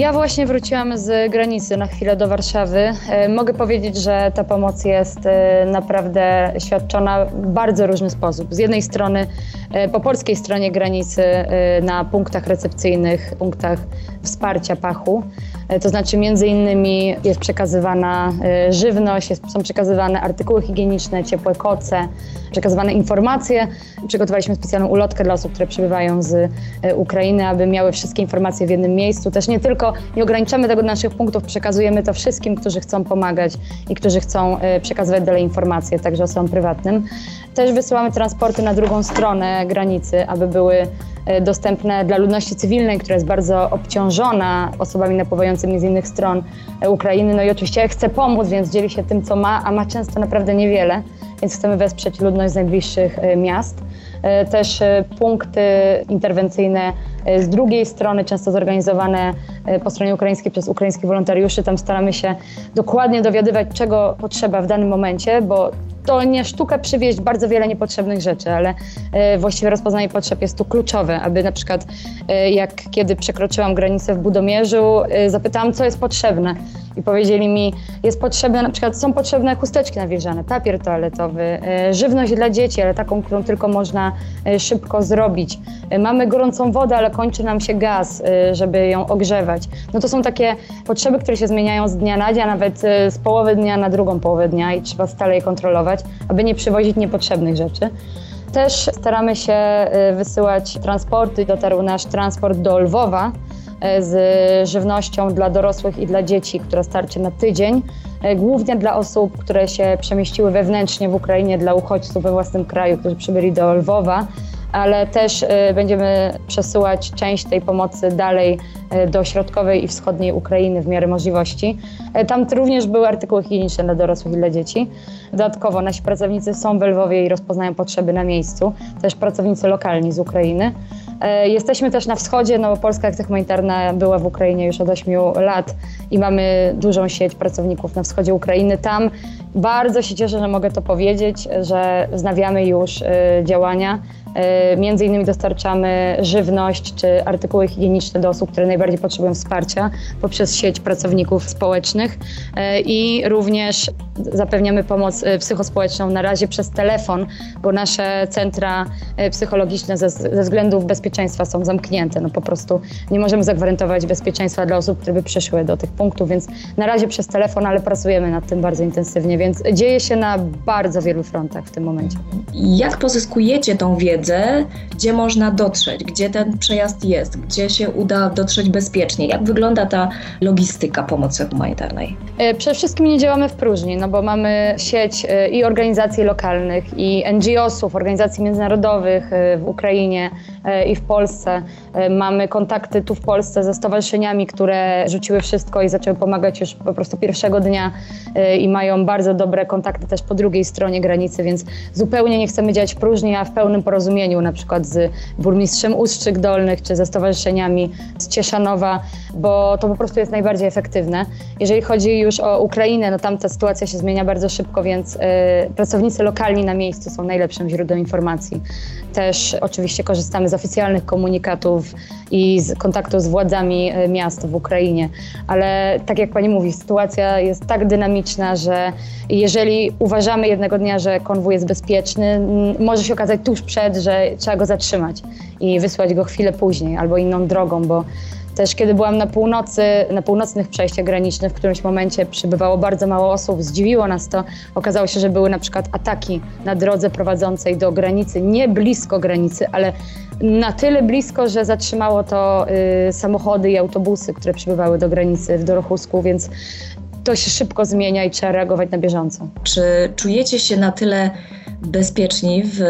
Ja właśnie wróciłam z granicy na chwilę do Warszawy. E, mogę powiedzieć, że ta pomoc jest e, naprawdę świadczona w bardzo różny sposób. Z jednej strony e, po polskiej stronie granicy na punktach recepcyjnych, punktach wsparcia pachu, to znaczy między innymi jest przekazywana żywność, jest, są przekazywane artykuły higieniczne, ciepłe koce, przekazywane informacje. Przygotowaliśmy specjalną ulotkę dla osób, które przybywają z Ukrainy, aby miały wszystkie informacje w jednym miejscu. Też nie tylko nie ograniczamy tego do naszych punktów, przekazujemy to wszystkim, którzy chcą pomagać i którzy chcą e, przekazywać dalej informacje, także osobom prywatnym. Też wysyłamy transporty na drugą stronę granicy, aby były e, dostępne dla ludności cywilnej, która jest bardzo obciążona osobami napływającymi z innych stron e, Ukrainy. No i oczywiście chce pomóc, więc dzieli się tym, co ma, a ma często naprawdę niewiele, więc chcemy wesprzeć ludność z najbliższych miast. E, też e, punkty interwencyjne e, z drugiej strony, często zorganizowane po stronie ukraińskiej przez ukraińskich wolontariuszy. Tam staramy się dokładnie dowiadywać, czego potrzeba w danym momencie, bo to nie sztuka przywieźć bardzo wiele niepotrzebnych rzeczy, ale właściwe rozpoznanie potrzeb jest tu kluczowe, aby na przykład jak kiedy przekroczyłam granicę w Budomierzu, zapytałam, co jest potrzebne i powiedzieli mi, jest potrzebne, na przykład są potrzebne chusteczki nawilżane, papier toaletowy, e, żywność dla dzieci, ale taką, którą tylko można e, szybko zrobić. E, mamy gorącą wodę, ale kończy nam się gaz, żeby ją ogrzewać. No to są takie potrzeby, które się zmieniają z dnia na dzień, a nawet z połowy dnia na drugą połowę dnia i trzeba stale je kontrolować, aby nie przywozić niepotrzebnych rzeczy. Też staramy się wysyłać transporty. Dotarł nasz transport do Lwowa, z żywnością dla dorosłych i dla dzieci, która starczy na tydzień, e, głównie dla osób, które się przemieściły wewnętrznie w Ukrainie, dla uchodźców we własnym kraju, którzy przybyli do Lwowa ale też e, będziemy przesyłać część tej pomocy dalej do środkowej i wschodniej Ukrainy w miarę możliwości. Tam również były artykuły higieniczne dla dorosłych i dla dzieci. Dodatkowo nasi pracownicy są w Lwowie i rozpoznają potrzeby na miejscu, też pracownicy lokalni z Ukrainy. E, jesteśmy też na wschodzie, no Polska Akcja Humanitarna była w Ukrainie już od 8 lat i mamy dużą sieć pracowników na wschodzie Ukrainy. Tam bardzo się cieszę, że mogę to powiedzieć, że wznawiamy już e, działania. E, między innymi dostarczamy żywność czy artykuły higieniczne do osób, które najbardziej potrzebują wsparcia poprzez sieć pracowników społecznych i również zapewniamy pomoc psychospołeczną na razie przez telefon, bo nasze centra psychologiczne ze, ze względów bezpieczeństwa są zamknięte. No po prostu nie możemy zagwarantować bezpieczeństwa dla osób, które by przyszły do tych punktów, więc na razie przez telefon, ale pracujemy nad tym bardzo intensywnie, więc dzieje się na bardzo wielu frontach w tym momencie. Jak pozyskujecie tą wiedzę, gdzie można dotrzeć, gdzie ten przejazd jest, gdzie się uda dotrzeć bezpiecznie? Jak wygląda ta logistyka pomocy humanitarnej? E, przede wszystkim nie działamy w próżni, no bo mamy sieć e, i organizacji lokalnych, i NGO-sów, organizacji międzynarodowych e, w Ukrainie i w Polsce. E, mamy kontakty tu w Polsce ze stowarzyszeniami, które rzuciły wszystko i zaczęły pomagać już po prostu pierwszego dnia e, i mają bardzo dobre kontakty też po drugiej stronie granicy, więc zupełnie nie chcemy działać w próżni, a w pełnym porozumieniu, na przykład z burmistrzem Ustrzyk Dolnych czy ze stowarzyszeniami z Cieszanowa, bo to po prostu jest najbardziej efektywne. Jeżeli chodzi już o Ukrainę, no tam ta sytuacja się zmienia bardzo szybko, więc pracownicy lokalni na miejscu są najlepszym źródłem informacji. Też oczywiście korzystamy z oficjalnych komunikatów i z kontaktu z władzami e, miast w Ukrainie. Ale tak jak pani mówi, sytuacja jest tak dynamiczna, że jeżeli uważamy jednego dnia, że konwój jest bezpieczny, może się okazać tuż przed, że trzeba go zatrzymać i wysłać go chwilę później albo inną drogą, bo też kiedy byłam na północy, na północnych przejściach granicznych, w którymś momencie przybywało bardzo mało osób, zdziwiło nas to. Okazało się, że były na przykład ataki na drodze prowadzącej do granicy, nie blisko granicy, ale na tyle blisko, że zatrzymało to y, samochody i autobusy, które przybywały do granicy w Dorochusku, więc to się szybko zmienia i trzeba reagować na bieżąco. Czy czujecie się na tyle bezpieczni w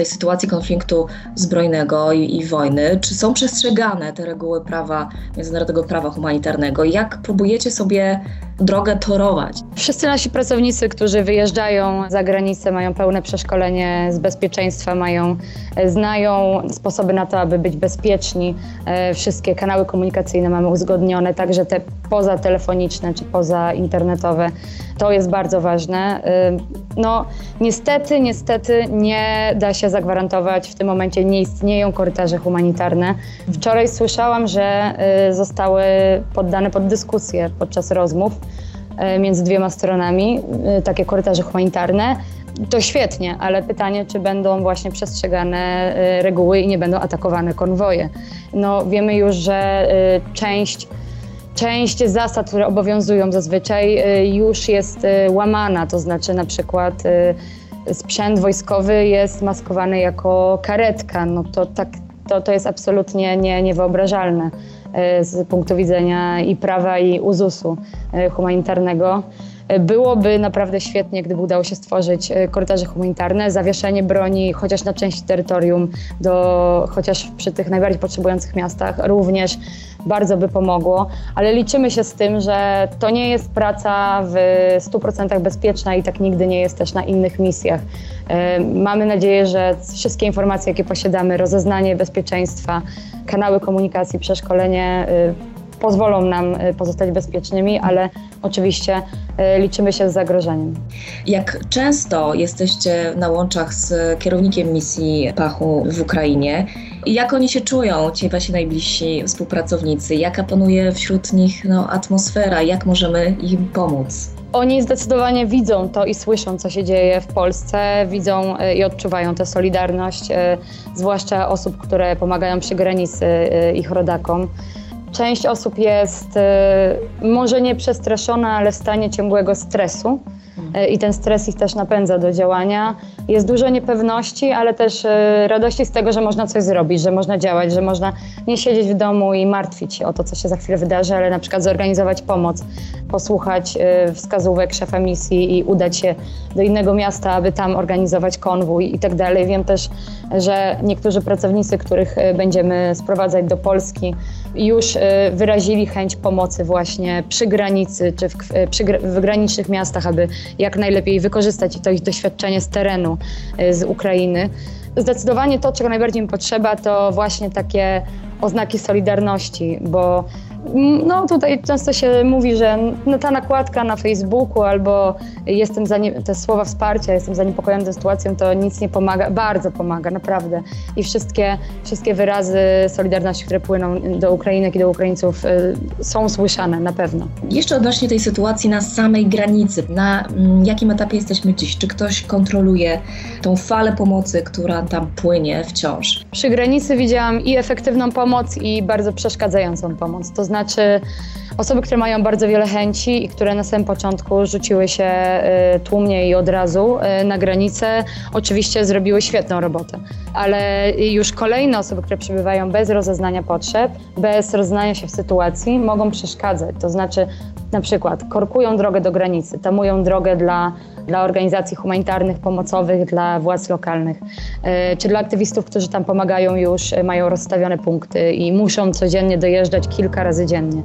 tej sytuacji konfliktu zbrojnego i, i, wojny? Czy są przestrzegane te reguły prawa, międzynarodowego prawa humanitarnego? Jak próbujecie sobie drogę torować? Wszyscy nasi pracownicy, którzy wyjeżdżają za granicę, mają pełne przeszkolenie z bezpieczeństwa, mają, e, znają sposoby na to, aby być bezpieczni. E, wszystkie kanały komunikacyjne mamy uzgodnione, także te pozatelefoniczne czy pozainternetowe. To jest bardzo ważne. E, no, niestety, niestety nie da się zagwarantować. W tym momencie nie istnieją korytarze humanitarne. Wczoraj słyszałam, że y, zostały poddane pod dyskusję podczas rozmów y, między dwiema stronami y, takie korytarze humanitarne. To świetnie, ale pytanie, czy będą właśnie przestrzegane reguły i nie będą atakowane konwoje. No, wiemy już, że część część zasad, które obowiązują zazwyczaj, już jest łamana, to znaczy na przykład sprzęt wojskowy jest maskowany jako karetka, no to, tak, to, to jest absolutnie nie, niewyobrażalne e, z punktu widzenia i prawa, i uzusu e, humanitarnego. E, byłoby naprawdę świetnie, gdyby udało się stworzyć korytarze humanitarne, zawieszenie broni chociaż na części terytorium, do, chociaż przy tych najbardziej potrzebujących miastach również bardzo by pomogło, ale liczymy się z tym, że to nie jest praca w 100% bezpieczna i tak nigdy nie jest też na innych misjach. E, mamy nadzieję, że wszystkie informacje, jakie posiadamy, rozeznanie bezpieczeństwa, kanały komunikacji, przeszkolenie e, pozwolą nam y, pozostać bezpiecznymi, ale oczywiście y, liczymy się z zagrożeniem. Jak często jesteście na łączach z kierownikiem misji Pachu w Ukrainie? Jak oni się czują, ci wasi najbliżsi współpracownicy? Jaka panuje wśród nich no, atmosfera? Jak możemy im pomóc? Oni zdecydowanie widzą to i słyszą, co się dzieje w Polsce, widzą y, i odczuwają tę solidarność, zwłaszcza osób, które pomagają przy granicy ich rodakom. Część osób jest y, może nie przestraszona, ale w stanie ciągłego stresu. E, i ten stres ich też napędza do działania. Jest dużo niepewności, ale też e, radości z tego, że można coś zrobić, że można działać, że można nie siedzieć w domu i martwić się o to, co się za chwilę wydarzy, ale na przykład zorganizować pomoc, posłuchać wskazówek szefa misji i udać się do innego miasta, aby tam organizować konwój i tak dalej. Wiem też, że niektórzy pracownicy, których będziemy sprowadzać do Polski, już wyrazili chęć pomocy właśnie przy granicy czy w, przy, w granicznych miastach, aby jak najlepiej wykorzystać to ich doświadczenie z terenu y, z Ukrainy. Zdecydowanie to, czego najbardziej mi potrzeba, to właśnie takie oznaki solidarności, bo no tutaj często się mówi, że no, ta nakładka na Facebooku albo jestem za nie, te słowa wsparcia, jestem zaniepokojony tą sytuacją, to nic nie pomaga, bardzo pomaga, naprawdę. I wszystkie, wszystkie wyrazy solidarności, które płyną do Ukrainek i do Ukraińców y, są słyszane, na pewno. Jeszcze odnośnie tej sytuacji na samej granicy, na mm, jakim etapie jesteśmy dziś? Czy ktoś kontroluje tą falę pomocy, która tam płynie wciąż? Przy granicy widziałam i efektywną pomoc, i bardzo przeszkadzającą pomoc. To znaczy osoby, które mają bardzo wiele chęci i które na samym początku rzuciły się y, tłumnie i od razu y, na granicę, oczywiście zrobiły świetną robotę. Ale już kolejne osoby, które przybywają bez rozeznania potrzeb, bez rozeznania się w sytuacji, mogą przeszkadzać. To znaczy na przykład korkują drogę do granicy, tamują drogę dla, dla organizacji humanitarnych, pomocowych, dla władz lokalnych, y, czy dla aktywistów, którzy tam pomagają już, mają rozstawione punkty i muszą codziennie dojeżdżać kilka razy dziennie.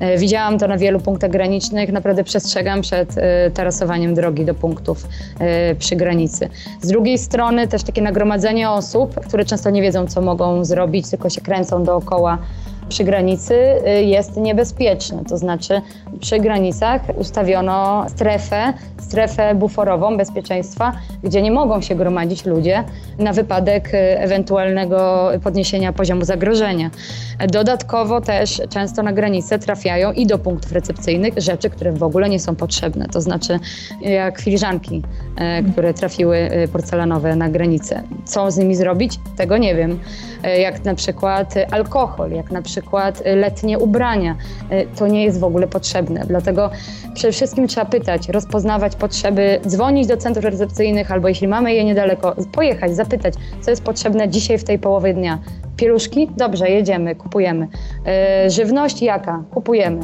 E, widziałam to na wielu punktach granicznych, naprawdę przestrzegam przed e, tarasowaniem drogi do punktów e, przy granicy. Z drugiej strony też takie nagromadzenie osób, które często nie wiedzą, co mogą zrobić, tylko się kręcą dookoła przy granicy y, jest niebezpieczne. To znaczy przy granicach ustawiono strefę, strefę buforową bezpieczeństwa, gdzie nie mogą się gromadzić ludzie na wypadek y, ewentualnego podniesienia poziomu zagrożenia. Dodatkowo też często na granicę trafiają i do punktów recepcyjnych rzeczy, które w ogóle nie są potrzebne. To znaczy jak filiżanki, y, które trafiły porcelanowe na granicę. Co z nimi zrobić? Tego nie wiem. Jak na przykład alkohol, jak na przykład przykład y, letnie ubrania. Y, to nie jest w ogóle potrzebne. Dlatego przede wszystkim trzeba pytać, rozpoznawać potrzeby, dzwonić do centrów recepcyjnych albo jeśli mamy je niedaleko, pojechać, zapytać, co jest potrzebne dzisiaj w tej połowie dnia. Pieluszki? Dobrze, jedziemy, kupujemy. Y, żywność? Jaka? Kupujemy.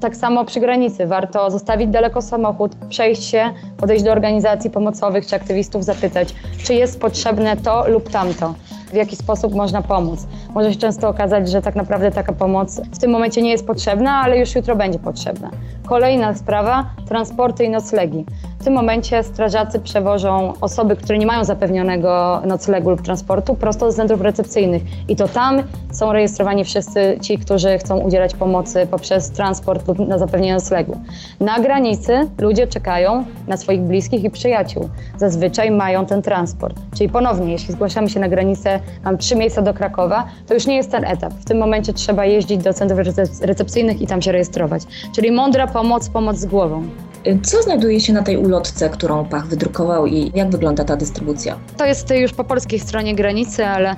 Tak samo przy granicy. Warto zostawić daleko samochód, przejść się, podejść do organizacji pomocowych czy aktywistów, zapytać, czy jest potrzebne to lub tamto. W jaki sposób można pomóc. Może się często okazać, że tak naprawdę taka pomoc w tym momencie nie jest potrzebna, ale już jutro będzie potrzebna. Kolejna sprawa, transporty i noclegi. W tym momencie strażacy przewożą osoby, które nie mają zapewnionego noclegu lub transportu prosto z centrów recepcyjnych. I to tam są rejestrowani wszyscy ci, którzy chcą udzielać pomocy poprzez transport lub na zapewnienie noclegu. Na granicy ludzie czekają na swoich bliskich i przyjaciół. Zazwyczaj mają ten transport. Czyli ponownie, jeśli zgłaszamy się na granicę, mam trzy miejsca do Krakowa, to już nie jest ten etap. W tym momencie trzeba jeździć do centrów recepcyjnych i tam się rejestrować. Czyli mądra pomoc, pomoc z głową. Co znajduje się na tej ulotce, którą Pach wydrukował i jak wygląda ta dystrybucja? To jest już po polskiej stronie granicy, ale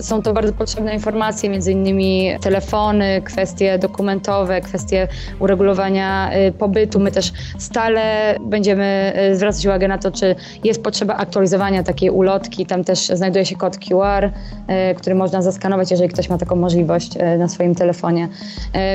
są to bardzo potrzebne informacje, między innymi telefony, kwestie dokumentowe, kwestie uregulowania y, pobytu. My też stale będziemy y, zwracać uwagę na to, czy jest potrzeba aktualizowania takiej ulotki. Tam też znajduje się kod QR, y, który można zaskanować, jeżeli ktoś ma taką możliwość y, na swoim telefonie.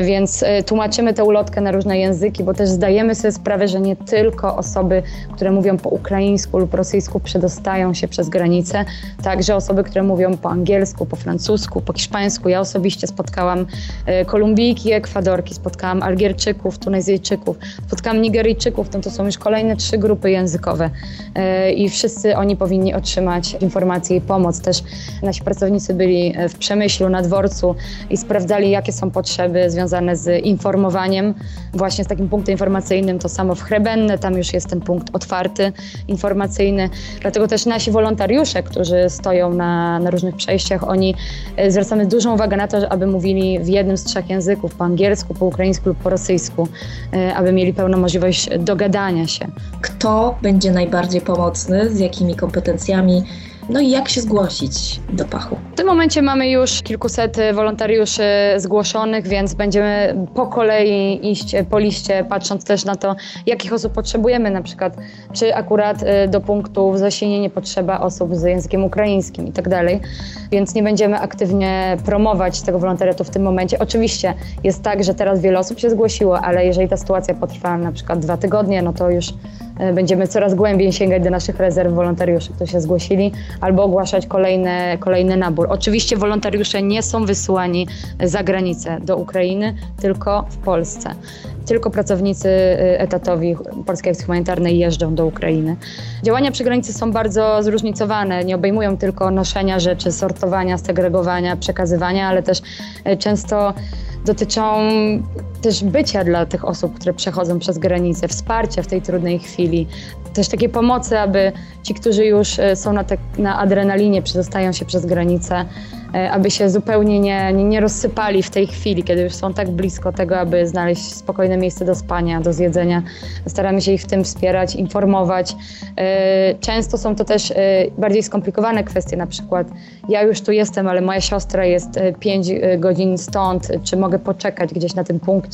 Y, więc y, tłumaczymy tę ulotkę na różne języki, bo też zdajemy sobie sprawę, że nie tylko osoby, które mówią po ukraińsku lub rosyjsku przedostają się przez granicę, także osoby, które mówią po angielsku, po francusku, po hiszpańsku. Ja osobiście spotkałam e, Kolumbijki, Ekwadorki, spotkałam Algierczyków, Tunezyjczyków, spotkałam Nigeryjczyków, no to są już kolejne trzy grupy językowe e, i wszyscy oni powinni otrzymać informacje i pomoc. Też nasi pracownicy byli e, w Przemyślu, na dworcu i sprawdzali, jakie są potrzeby związane z informowaniem, właśnie z takim punktem informacyjnym to samo w Chrebenne, tam już jest ten punkt otwarty, informacyjny. Dlatego też nasi wolontariusze, którzy stoją na, na różnych przejściach, oni e, zwracamy dużą uwagę na to, aby mówili w jednym z trzech języków, po angielsku, po ukraińsku lub po rosyjsku, e, aby mieli pełną możliwość dogadania się. Kto będzie najbardziej pomocny, z jakimi kompetencjami no i jak się zgłosić do Pachu? W tym momencie mamy już kilkuset wolontariuszy zgłoszonych, więc będziemy po kolei iść po liście, patrząc też na to, jakich osób potrzebujemy, na przykład czy akurat y, do punktu w Zasienie nie potrzeba osób z językiem ukraińskim i tak dalej, więc nie będziemy aktywnie promować tego wolontariatu w tym momencie. Oczywiście jest tak, że teraz wiele osób się zgłosiło, ale jeżeli ta sytuacja potrwa na przykład dwa tygodnie, no to już y, będziemy coraz głębiej sięgać do naszych rezerw wolontariuszy, którzy się zgłosili, albo ogłaszać kolejne, kolejny nabór. Oczywiście wolontariusze nie są wysyłani za granicę do Ukrainy, tylko w Polsce. Tylko pracownicy y, etatowi Polskiej Akcji Humanitarnej jeżdżą do Ukrainy. Działania przy granicy są bardzo zróżnicowane. Nie obejmują tylko noszenia rzeczy, sortowania, segregowania, przekazywania, ale też y, często dotyczą też bycia dla tych osób, które przechodzą przez granicę, wsparcia w tej trudnej chwili, też takiej pomocy, aby ci, którzy już e, są na, te, na adrenalinie, przedostają się przez granicę, E, aby się zupełnie nie, nie, rozsypali w tej chwili, kiedy już są tak blisko tego, aby znaleźć spokojne miejsce do spania, do zjedzenia. Staramy się ich w tym wspierać, informować. E, często są to też bardziej skomplikowane kwestie, na przykład ja już tu jestem, ale moja siostra jest 5 godzin stąd, czy mogę poczekać gdzieś na tym punkcie,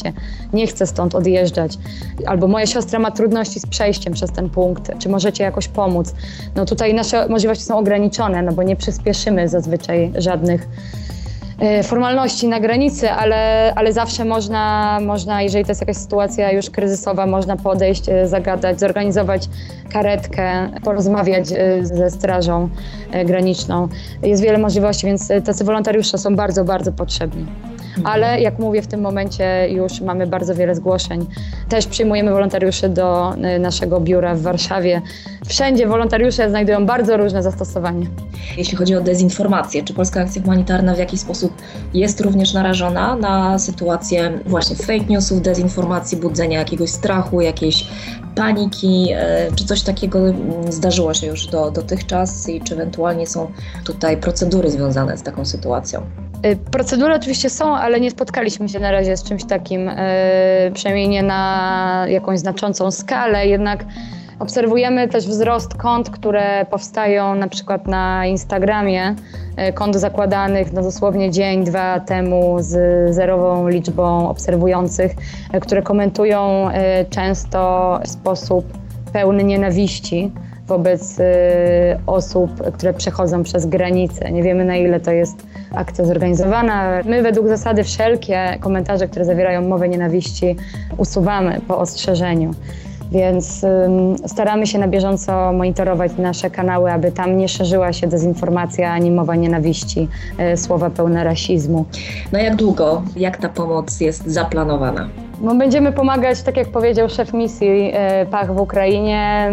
nie chcę stąd odjeżdżać, albo moja siostra ma trudności z przejściem przez ten punkt, czy możecie jakoś pomóc. No tutaj nasze możliwości są ograniczone, no bo nie przyspieszymy zazwyczaj żadnych żadnych e, formalności na granicy, ale, ale zawsze można, można, jeżeli to jest jakaś sytuacja już kryzysowa, można podejść, e, zagadać, zorganizować karetkę, porozmawiać e, ze strażą graniczną. Jest wiele możliwości, więc tacy wolontariusze są bardzo, bardzo potrzebni ale jak mówię, w tym momencie już mamy bardzo wiele zgłoszeń. Też przyjmujemy wolontariuszy do y, naszego biura w Warszawie. Wszędzie wolontariusze znajdują bardzo różne zastosowanie. Jeśli chodzi o dezinformację, czy Polska Akcja Humanitarna w jakiś sposób jest również narażona na sytuację właśnie fake newsów, dezinformacji, budzenia jakiegoś strachu, jakiejś paniki, e, czy coś takiego zdarzyło się już do, dotychczas i czy ewentualnie są tutaj procedury związane z taką sytuacją? Y, procedury oczywiście są, ale nie spotkaliśmy się na razie z czymś takim, y, przynajmniej nie na jakąś znaczącą skalę, jednak obserwujemy też wzrost kont, które powstają na przykład na Instagramie, y, kont zakładanych no dosłownie dzień, dwa temu z zerową liczbą obserwujących, które komentują często w sposób pełny nienawiści wobec y, osób, które przechodzą przez granicę. Nie wiemy na ile to jest akcja zorganizowana. My według zasady wszelkie komentarze, które zawierają mowę nienawiści usuwamy po ostrzeżeniu. Więc staramy się na bieżąco monitorować nasze kanały, aby tam nie szerzyła się dezinformacja ani mowa nienawiści, y, słowa pełne rasizmu. No jak długo, jak ta pomoc jest zaplanowana? No, będziemy pomagać, tak jak powiedział szef misji y, PACH w Ukrainie,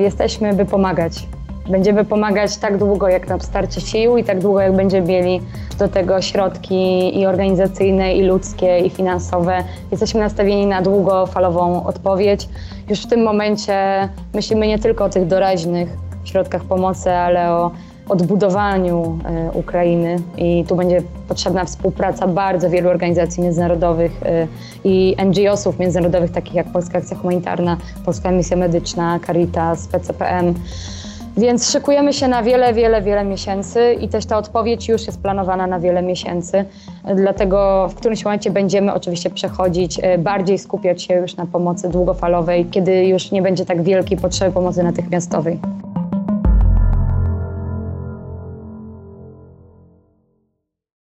jesteśmy, by pomagać. Będziemy pomagać tak długo, jak nam starczy sił i tak długo, jak będziemy mieli do tego środki i organizacyjne, i ludzkie, i finansowe. Jesteśmy nastawieni na długofalową odpowiedź. Już w tym momencie myślimy nie tylko o tych doraźnych środkach pomocy, ale o odbudowaniu e, Ukrainy i tu będzie potrzebna współpraca bardzo wielu organizacji międzynarodowych e, i NGO-sów międzynarodowych, takich jak Polska Akcja Humanitarna, Polska Misja Medyczna, Caritas, PCPM. Więc szykujemy się na wiele, wiele, wiele miesięcy i też ta odpowiedź już jest planowana na wiele miesięcy. Dlatego w którymś momencie będziemy oczywiście przechodzić, e, bardziej skupiać się już na pomocy długofalowej, kiedy już nie będzie tak wielkiej potrzeby pomocy natychmiastowej.